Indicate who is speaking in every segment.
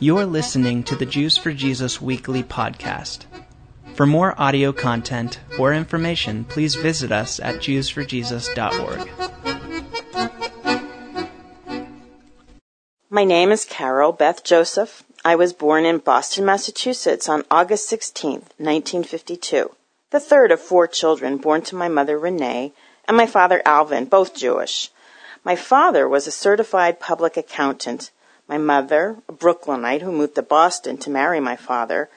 Speaker 1: You're listening to the Jews for Jesus weekly podcast. For more audio content or information, please visit us at jewsforjesus.org.
Speaker 2: My name is Carol Beth Joseph. I was born in Boston, Massachusetts on August 16, 1952, the third of four children born to my mother Renee and my father Alvin, both Jewish. My father was a certified public accountant my mother, a Brooklynite who moved to Boston to marry my father,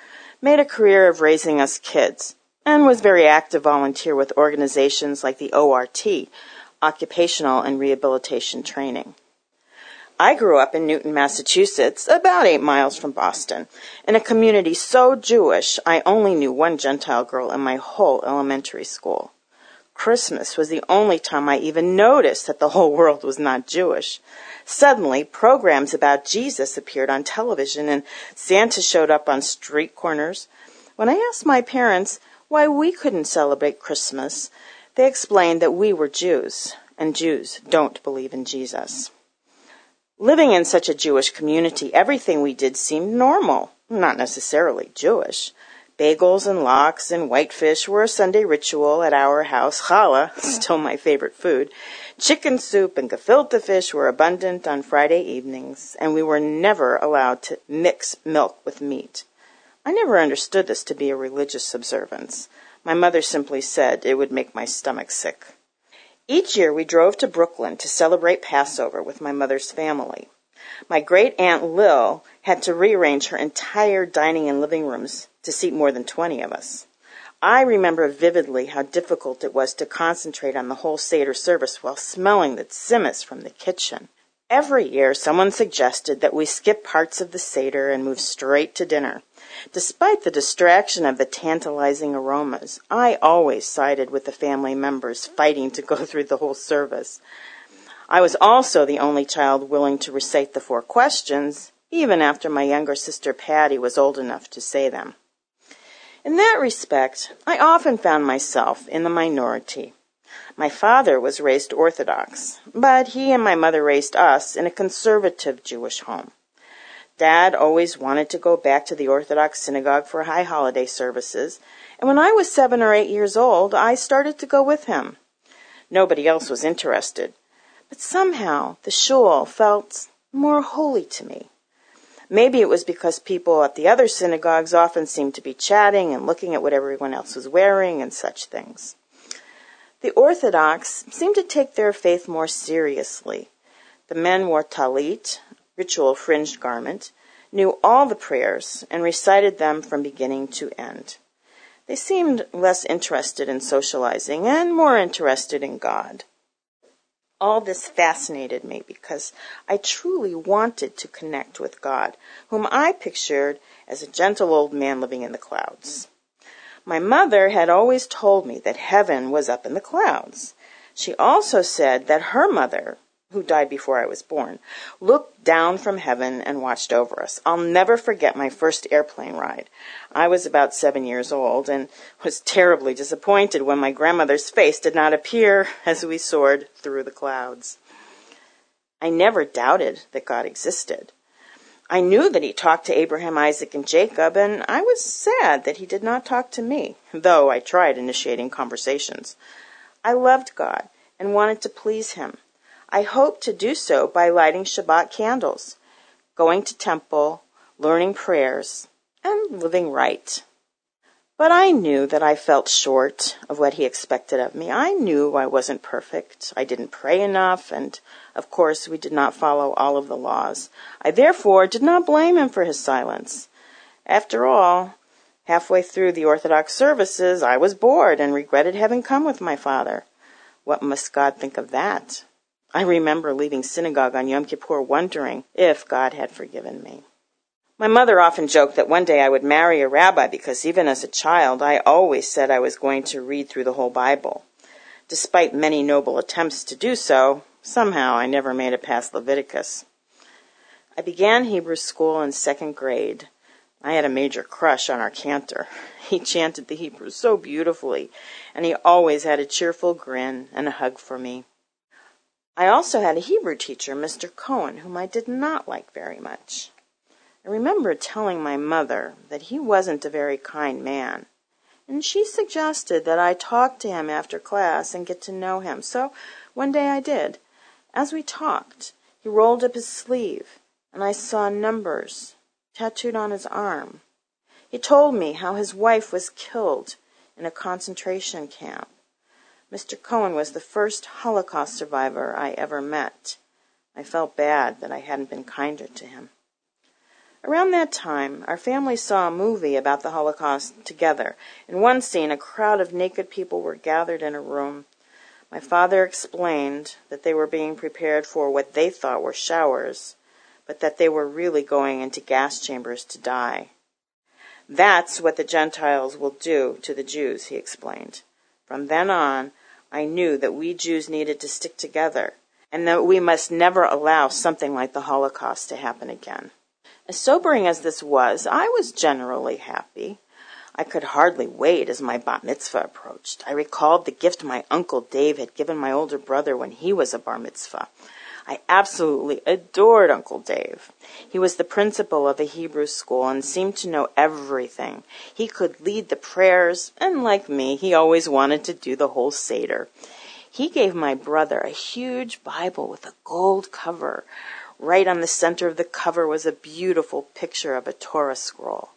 Speaker 2: made a career of raising us kids and was very active volunteer with organizations like the ORT, Occupational and Rehabilitation Training. I grew up in Newton, Massachusetts, about eight miles from Boston, in a community so Jewish I only knew one Gentile girl in my whole elementary school. Christmas was the only time I even noticed that the whole world was not Jewish. Suddenly, programs about Jesus appeared on television and Santa showed up on street corners. When I asked my parents why we couldn't celebrate Christmas, they explained that we were Jews, and Jews don't believe in Jesus. Living in such a Jewish community, everything we did seemed normal, not necessarily Jewish. Bagels and lox and whitefish were a Sunday ritual at our house. Challah, still my favorite food. Chicken soup and gefilte fish were abundant on Friday evenings, and we were never allowed to mix milk with meat. I never understood this to be a religious observance. My mother simply said it would make my stomach sick. Each year we drove to Brooklyn to celebrate Passover with my mother's family. My great aunt Lil had to rearrange her entire dining and living rooms to seat more than 20 of us. I remember vividly how difficult it was to concentrate on the whole Seder service while smelling the tzimmus from the kitchen. Every year, someone suggested that we skip parts of the Seder and move straight to dinner. Despite the distraction of the tantalizing aromas, I always sided with the family members fighting to go through the whole service. I was also the only child willing to recite the four questions, even after my younger sister Patty was old enough to say them. In that respect, I often found myself in the minority. My father was raised Orthodox, but he and my mother raised us in a conservative Jewish home. Dad always wanted to go back to the Orthodox synagogue for high holiday services, and when I was seven or eight years old, I started to go with him. Nobody else was interested, but somehow the shul felt more holy to me. Maybe it was because people at the other synagogues often seemed to be chatting and looking at what everyone else was wearing and such things. The Orthodox seemed to take their faith more seriously. The men wore talit, ritual fringed garment, knew all the prayers, and recited them from beginning to end. They seemed less interested in socializing and more interested in God all this fascinated me because I truly wanted to connect with God, whom I pictured as a gentle old man living in the clouds. My mother had always told me that heaven was up in the clouds. She also said that her mother who died before I was born, looked down from heaven and watched over us. I'll never forget my first airplane ride. I was about seven years old and was terribly disappointed when my grandmother's face did not appear as we soared through the clouds. I never doubted that God existed. I knew that he talked to Abraham, Isaac, and Jacob, and I was sad that he did not talk to me, though I tried initiating conversations. I loved God and wanted to please him. I hope to do so by lighting Shabbat candles, going to temple, learning prayers, and living right. But I knew that I felt short of what he expected of me. I knew I wasn't perfect. I didn't pray enough, and of course, we did not follow all of the laws. I therefore did not blame him for his silence. After all, halfway through the Orthodox services, I was bored and regretted having come with my father. What must God think of that? I remember leaving synagogue on Yom Kippur wondering if God had forgiven me. My mother often joked that one day I would marry a rabbi because even as a child I always said I was going to read through the whole Bible. Despite many noble attempts to do so, somehow I never made it past Leviticus. I began Hebrew school in second grade. I had a major crush on our cantor. He chanted the Hebrew so beautifully, and he always had a cheerful grin and a hug for me. I also had a Hebrew teacher, Mr. Cohen, whom I did not like very much. I remember telling my mother that he wasn't a very kind man, and she suggested that I talk to him after class and get to know him. So one day I did. As we talked, he rolled up his sleeve, and I saw numbers tattooed on his arm. He told me how his wife was killed in a concentration camp. Mr. Cohen was the first Holocaust survivor I ever met. I felt bad that I hadn't been kinder to him. Around that time, our family saw a movie about the Holocaust together. In one scene, a crowd of naked people were gathered in a room. My father explained that they were being prepared for what they thought were showers, but that they were really going into gas chambers to die. That's what the Gentiles will do to the Jews, he explained. From then on, I knew that we Jews needed to stick together and that we must never allow something like the Holocaust to happen again. As sobering as this was, I was generally happy. I could hardly wait as my bat mitzvah approached. I recalled the gift my uncle Dave had given my older brother when he was a bar mitzvah. I absolutely adored Uncle Dave. He was the principal of a Hebrew school and seemed to know everything. He could lead the prayers, and like me, he always wanted to do the whole Seder. He gave my brother a huge Bible with a gold cover. Right on the center of the cover was a beautiful picture of a Torah scroll.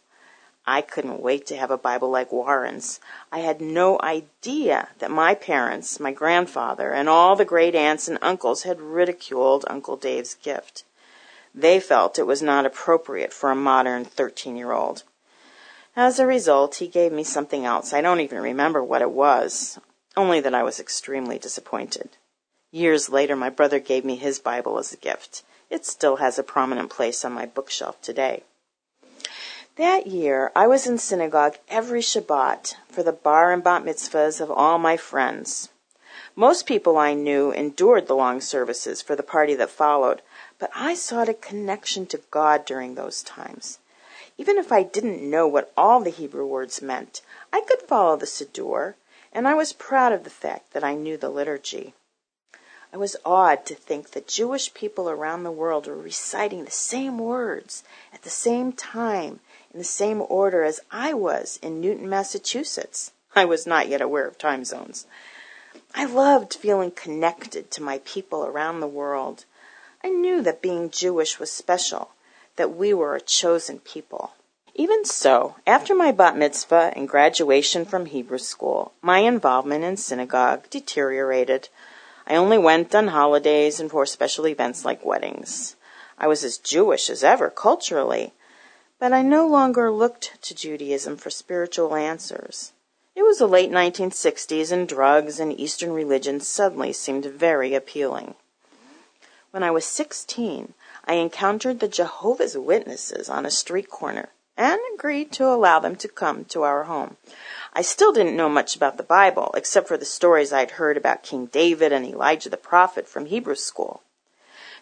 Speaker 2: I couldn't wait to have a Bible like Warren's. I had no idea that my parents, my grandfather, and all the great aunts and uncles had ridiculed Uncle Dave's gift. They felt it was not appropriate for a modern 13 year old. As a result, he gave me something else. I don't even remember what it was, only that I was extremely disappointed. Years later, my brother gave me his Bible as a gift. It still has a prominent place on my bookshelf today. That year, I was in synagogue every Shabbat for the bar and bat mitzvahs of all my friends. Most people I knew endured the long services for the party that followed, but I sought a connection to God during those times. Even if I didn't know what all the Hebrew words meant, I could follow the Siddur, and I was proud of the fact that I knew the liturgy. I was awed to think that Jewish people around the world were reciting the same words at the same time in the same order as I was in Newton, Massachusetts. I was not yet aware of time zones. I loved feeling connected to my people around the world. I knew that being Jewish was special, that we were a chosen people. Even so, after my bat mitzvah and graduation from Hebrew school, my involvement in synagogue deteriorated. I only went on holidays and for special events like weddings. I was as Jewish as ever culturally, but I no longer looked to Judaism for spiritual answers. It was the late 1960s, and drugs and Eastern religions suddenly seemed very appealing. When I was 16, I encountered the Jehovah's Witnesses on a street corner and agreed to allow them to come to our home. I still didn't know much about the Bible, except for the stories I'd heard about King David and Elijah the prophet from Hebrew school.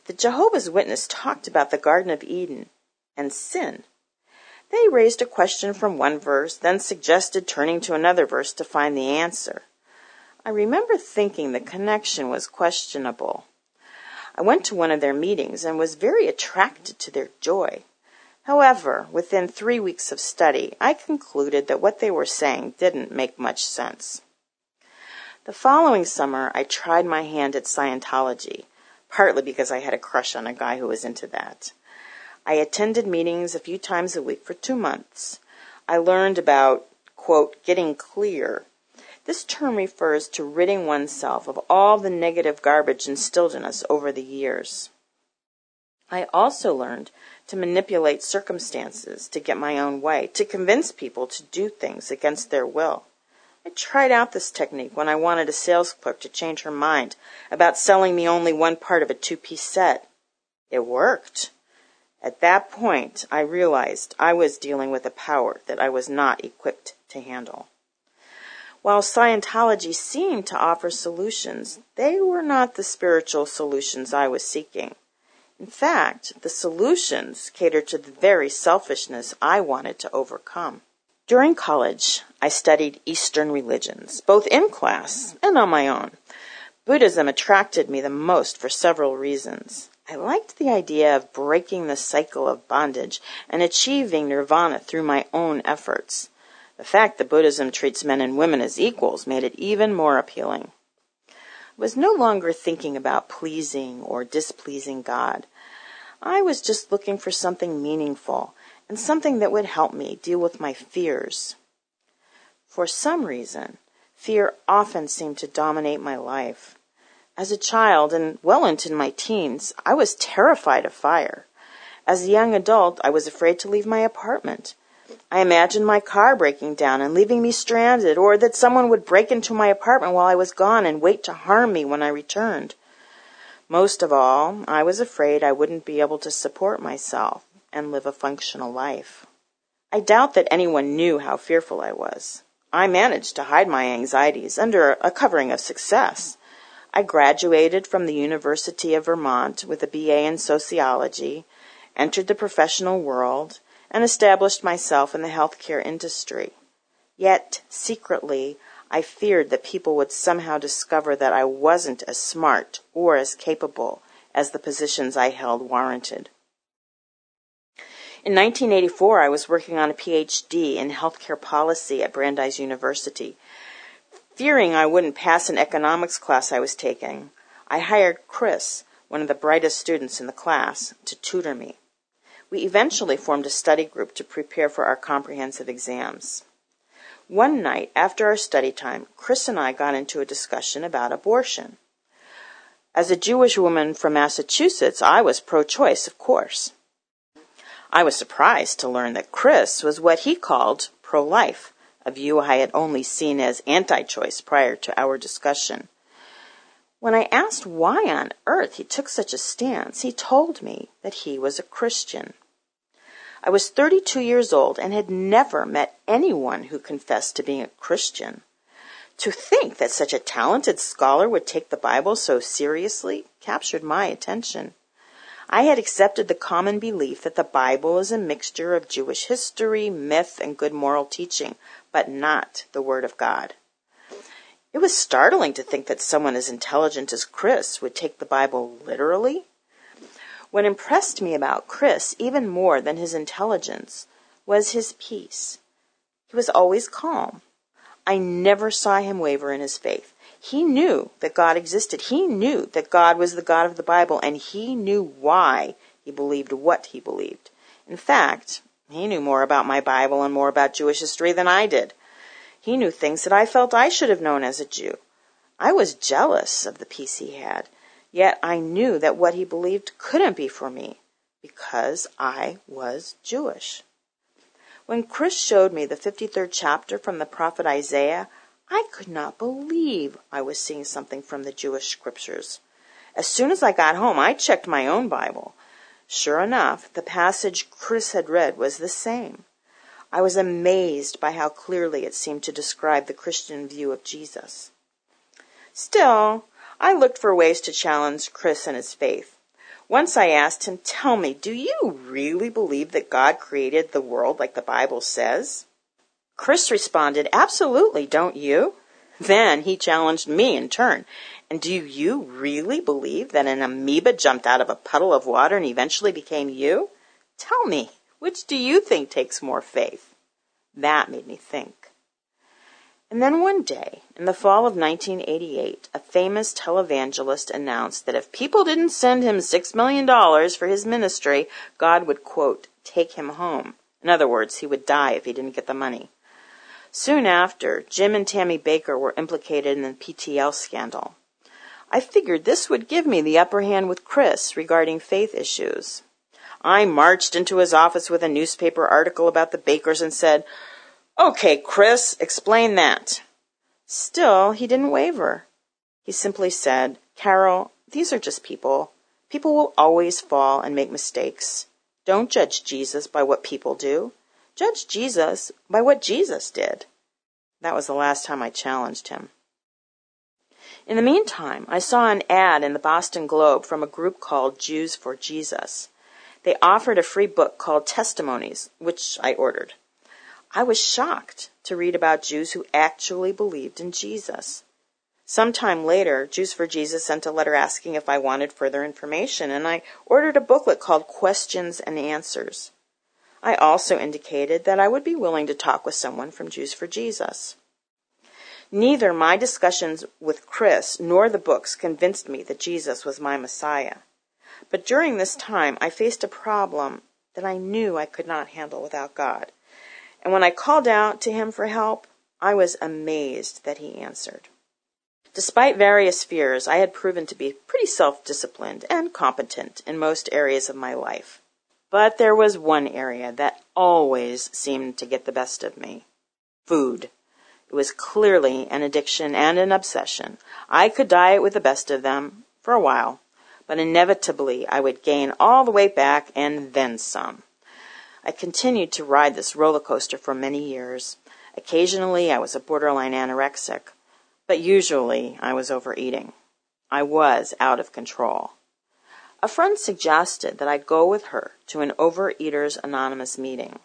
Speaker 2: The Jehovah's Witness talked about the Garden of Eden and sin they raised a question from one verse, then suggested turning to another verse to find the answer. I remember thinking the connection was questionable. I went to one of their meetings and was very attracted to their joy. However, within three weeks of study, I concluded that what they were saying didn't make much sense. The following summer, I tried my hand at Scientology, partly because I had a crush on a guy who was into that. I attended meetings a few times a week for two months. I learned about, quote, getting clear. This term refers to ridding oneself of all the negative garbage instilled in us over the years. I also learned to manipulate circumstances to get my own way, to convince people to do things against their will. I tried out this technique when I wanted a sales clerk to change her mind about selling me only one part of a two piece set. It worked. At that point, I realized I was dealing with a power that I was not equipped to handle. While Scientology seemed to offer solutions, they were not the spiritual solutions I was seeking. In fact, the solutions catered to the very selfishness I wanted to overcome. During college, I studied Eastern religions, both in class and on my own. Buddhism attracted me the most for several reasons. I liked the idea of breaking the cycle of bondage and achieving nirvana through my own efforts. The fact that Buddhism treats men and women as equals made it even more appealing. I was no longer thinking about pleasing or displeasing God. I was just looking for something meaningful and something that would help me deal with my fears. For some reason, fear often seemed to dominate my life. As a child and well into my teens, I was terrified of fire. As a young adult, I was afraid to leave my apartment. I imagined my car breaking down and leaving me stranded, or that someone would break into my apartment while I was gone and wait to harm me when I returned. Most of all, I was afraid I wouldn't be able to support myself and live a functional life. I doubt that anyone knew how fearful I was. I managed to hide my anxieties under a covering of success. I graduated from the University of Vermont with a BA in sociology, entered the professional world, and established myself in the healthcare industry. Yet, secretly, I feared that people would somehow discover that I wasn't as smart or as capable as the positions I held warranted. In 1984, I was working on a PhD in healthcare policy at Brandeis University. Fearing I wouldn't pass an economics class I was taking, I hired Chris, one of the brightest students in the class, to tutor me. We eventually formed a study group to prepare for our comprehensive exams. One night after our study time, Chris and I got into a discussion about abortion. As a Jewish woman from Massachusetts, I was pro choice, of course. I was surprised to learn that Chris was what he called pro life a view I had only seen as anti choice prior to our discussion. When I asked why on earth he took such a stance, he told me that he was a Christian. I was 32 years old and had never met anyone who confessed to being a Christian. To think that such a talented scholar would take the Bible so seriously captured my attention. I had accepted the common belief that the Bible is a mixture of Jewish history, myth, and good moral teaching, but not the Word of God. It was startling to think that someone as intelligent as Chris would take the Bible literally. What impressed me about Chris, even more than his intelligence, was his peace. He was always calm. I never saw him waver in his faith. He knew that God existed. He knew that God was the God of the Bible, and he knew why he believed what he believed. In fact, he knew more about my Bible and more about Jewish history than I did. He knew things that I felt I should have known as a Jew. I was jealous of the peace he had, yet I knew that what he believed couldn't be for me because I was Jewish. When Chris showed me the 53rd chapter from the prophet Isaiah, I could not believe I was seeing something from the Jewish scriptures. As soon as I got home, I checked my own Bible. Sure enough, the passage Chris had read was the same. I was amazed by how clearly it seemed to describe the Christian view of Jesus. Still, I looked for ways to challenge Chris and his faith. Once I asked him, Tell me, do you really believe that God created the world like the Bible says? Chris responded, Absolutely, don't you? Then he challenged me in turn. And do you really believe that an amoeba jumped out of a puddle of water and eventually became you? Tell me, which do you think takes more faith? That made me think. And then one day, in the fall of 1988, a famous televangelist announced that if people didn't send him $6 million for his ministry, God would, quote, take him home. In other words, he would die if he didn't get the money. Soon after, Jim and Tammy Bakker were implicated in the PTL scandal. I figured this would give me the upper hand with Chris regarding faith issues. I marched into his office with a newspaper article about the Bakkers and said, Okay, Chris, explain that. Still, he didn't waver. He simply said, Carol, these are just people. People will always fall and make mistakes. Don't judge Jesus by what people do. Judge Jesus by what Jesus did. That was the last time I challenged him. In the meantime, I saw an ad in the Boston Globe from a group called Jews for Jesus. They offered a free book called Testimonies, which I ordered. I was shocked to read about Jews who actually believed in Jesus. Sometime later, Jews for Jesus sent a letter asking if I wanted further information, and I ordered a booklet called Questions and Answers. I also indicated that I would be willing to talk with someone from Jews for Jesus. Neither my discussions with Chris nor the books convinced me that Jesus was my Messiah. But during this time, I faced a problem that I knew I could not handle without God. And when I called out to Him for help, I was amazed that He answered. Despite various fears, I had proven to be pretty self disciplined and competent in most areas of my life. But there was one area that always seemed to get the best of me food. It was clearly an addiction and an obsession. I could diet with the best of them for a while, but inevitably I would gain all the weight back and then some. I continued to ride this roller coaster for many years. Occasionally I was a borderline anorexic, but usually I was overeating. I was out of control. A friend suggested that I go with her to an Overeaters Anonymous meeting.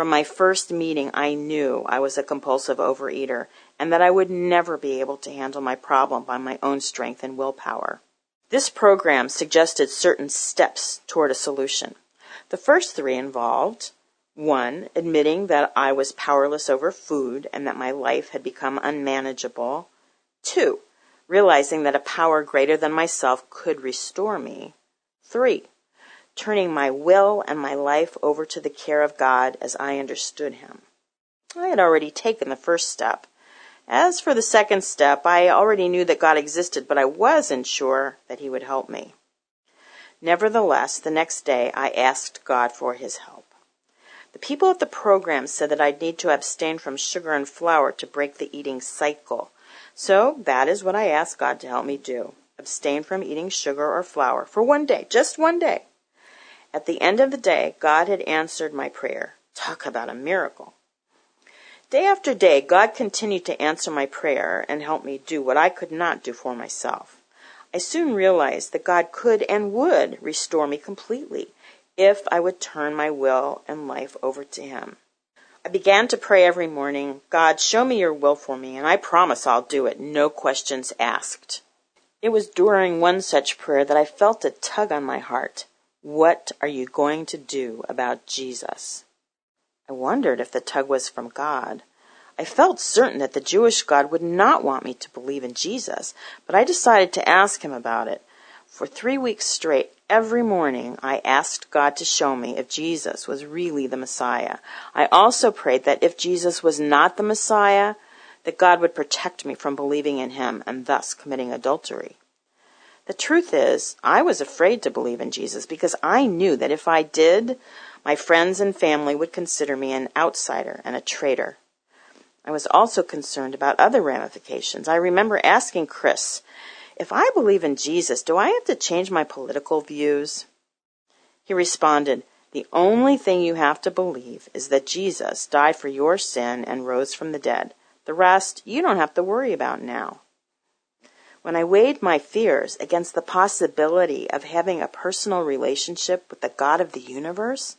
Speaker 2: From my first meeting, I knew I was a compulsive overeater and that I would never be able to handle my problem by my own strength and willpower. This program suggested certain steps toward a solution. The first three involved 1. Admitting that I was powerless over food and that my life had become unmanageable. 2. Realizing that a power greater than myself could restore me. 3. Turning my will and my life over to the care of God as I understood Him. I had already taken the first step. As for the second step, I already knew that God existed, but I wasn't sure that He would help me. Nevertheless, the next day I asked God for His help. The people at the program said that I'd need to abstain from sugar and flour to break the eating cycle. So that is what I asked God to help me do. Abstain from eating sugar or flour for one day, just one day. At the end of the day, God had answered my prayer. Talk about a miracle. Day after day, God continued to answer my prayer and help me do what I could not do for myself. I soon realized that God could and would restore me completely if I would turn my will and life over to Him. I began to pray every morning, God, show me your will for me, and I promise I'll do it, no questions asked. It was during one such prayer that I felt a tug on my heart. What are you going to do about Jesus? I wondered if the tug was from God. I felt certain that the Jewish God would not want me to believe in Jesus, but I decided to ask him about it. For three weeks straight, every morning, I asked God to show me if Jesus was really the Messiah. I also prayed that if Jesus was not the Messiah, that God would protect me from believing in him and thus committing adultery. The truth is, I was afraid to believe in Jesus because I knew that if I did, my friends and family would consider me an outsider and a traitor. I was also concerned about other ramifications. I remember asking Chris, if I believe in Jesus, do I have to change my political views? He responded, The only thing you have to believe is that Jesus died for your sin and rose from the dead. The rest you don't have to worry about now. When I weighed my fears against the possibility of having a personal relationship with the God of the universe,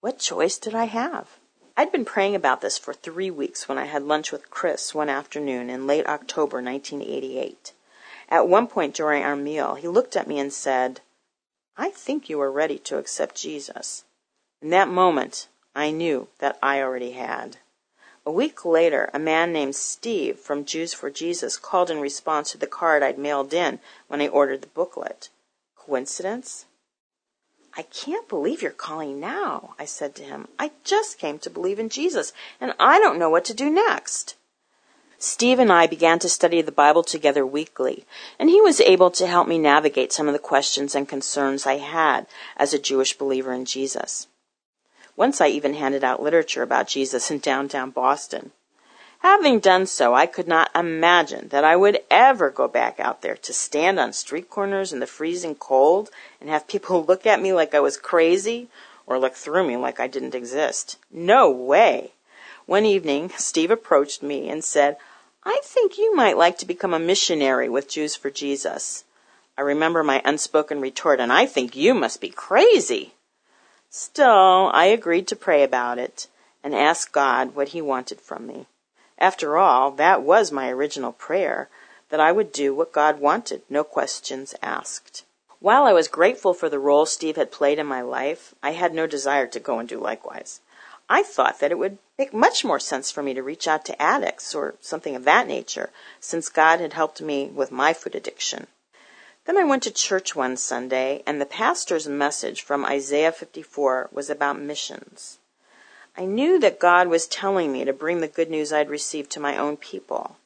Speaker 2: what choice did I have? I'd been praying about this for three weeks when I had lunch with Chris one afternoon in late October 1988. At one point during our meal, he looked at me and said, I think you are ready to accept Jesus. In that moment, I knew that I already had. A week later, a man named Steve from Jews for Jesus called in response to the card I'd mailed in when I ordered the booklet. Coincidence? I can't believe you're calling now, I said to him. I just came to believe in Jesus, and I don't know what to do next. Steve and I began to study the Bible together weekly, and he was able to help me navigate some of the questions and concerns I had as a Jewish believer in Jesus. Once I even handed out literature about Jesus in downtown Boston. Having done so, I could not imagine that I would ever go back out there to stand on street corners in the freezing cold and have people look at me like I was crazy or look through me like I didn't exist. No way. One evening, Steve approached me and said, I think you might like to become a missionary with Jews for Jesus. I remember my unspoken retort, and I think you must be crazy. Still, I agreed to pray about it and ask God what He wanted from me. After all, that was my original prayer, that I would do what God wanted, no questions asked. While I was grateful for the role Steve had played in my life, I had no desire to go and do likewise. I thought that it would make much more sense for me to reach out to addicts or something of that nature, since God had helped me with my food addiction. Then I went to church one Sunday, and the pastor's message from Isaiah 54 was about missions. I knew that God was telling me to bring the good news I'd received to my own people.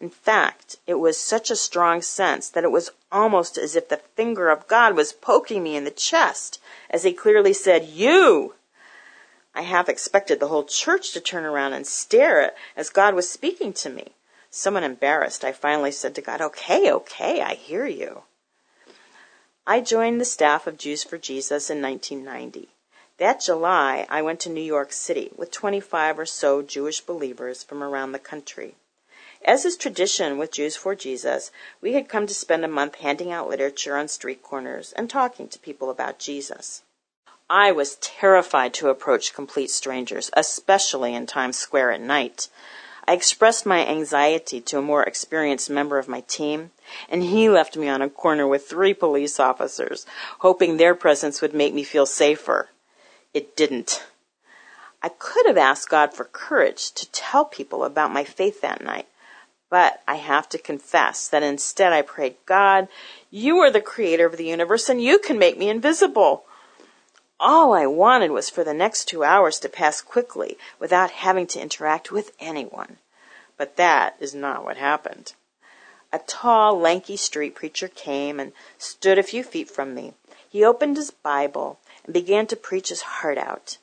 Speaker 2: In fact, it was such a strong sense that it was almost as if the finger of God was poking me in the chest as he clearly said, You! I half expected the whole church to turn around and stare at as God was speaking to me. Somewhat embarrassed, I finally said to God, Okay, okay, I hear you. I joined the staff of Jews for Jesus in 1990. That July, I went to New York City with 25 or so Jewish believers from around the country. As is tradition with Jews for Jesus, we had come to spend a month handing out literature on street corners and talking to people about Jesus. I was terrified to approach complete strangers, especially in Times Square at night. I expressed my anxiety to a more experienced member of my team, and he left me on a corner with three police officers, hoping their presence would make me feel safer. It didn't. I could have asked God for courage to tell people about my faith that night, but I have to confess that instead I prayed, God, you are the creator of the universe and you can make me invisible. All I wanted was for the next two hours to pass quickly without having to interact with anyone. But that is not what happened. A tall, lanky street preacher came and stood a few feet from me. He opened his Bible and began to preach his heart out.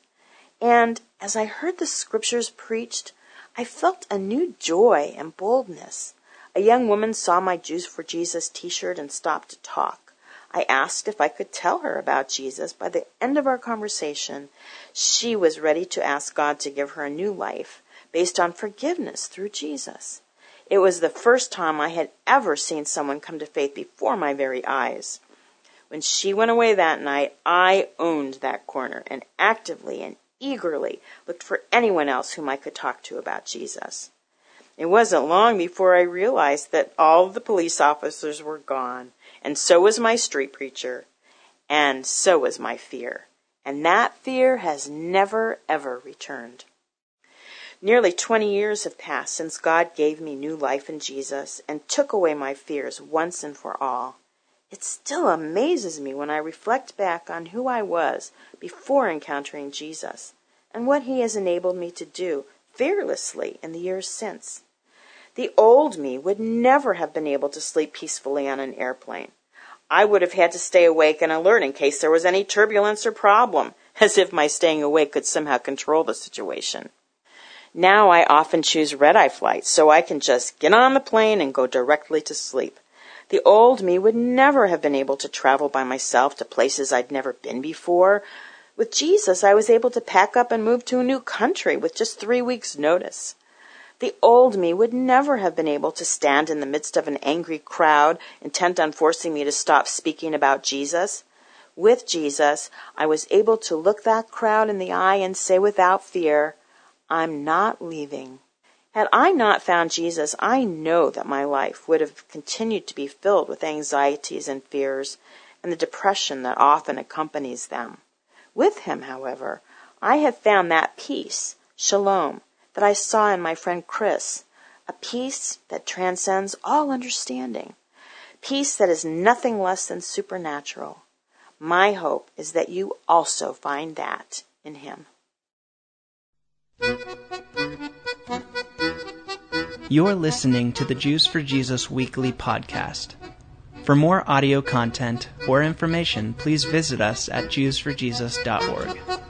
Speaker 2: And as I heard the scriptures preached, I felt a new joy and boldness. A young woman saw my Jews for Jesus t shirt and stopped to talk. I asked if I could tell her about Jesus. By the end of our conversation, she was ready to ask God to give her a new life based on forgiveness through Jesus. It was the first time I had ever seen someone come to faith before my very eyes. When she went away that night, I owned that corner and actively and eagerly looked for anyone else whom I could talk to about Jesus. It wasn't long before I realized that all the police officers were gone, and so was my street preacher, and so was my fear. And that fear has never, ever returned. Nearly 20 years have passed since God gave me new life in Jesus and took away my fears once and for all. It still amazes me when I reflect back on who I was before encountering Jesus and what he has enabled me to do fearlessly in the years since. The old me would never have been able to sleep peacefully on an airplane. I would have had to stay awake and alert in case there was any turbulence or problem, as if my staying awake could somehow control the situation. Now I often choose red eye flights so I can just get on the plane and go directly to sleep. The old me would never have been able to travel by myself to places I'd never been before. With Jesus, I was able to pack up and move to a new country with just three weeks' notice. The old me would never have been able to stand in the midst of an angry crowd intent on forcing me to stop speaking about Jesus. With Jesus, I was able to look that crowd in the eye and say without fear, I'm not leaving. Had I not found Jesus, I know that my life would have continued to be filled with anxieties and fears and the depression that often accompanies them. With him, however, I have found that peace, shalom, that I saw in my friend Chris, a peace that transcends all understanding, peace that is nothing less than supernatural. My hope is that you also find that in him.
Speaker 1: You're listening to the Jews for Jesus weekly podcast. For more audio content or information, please visit us at jewsforjesus.org.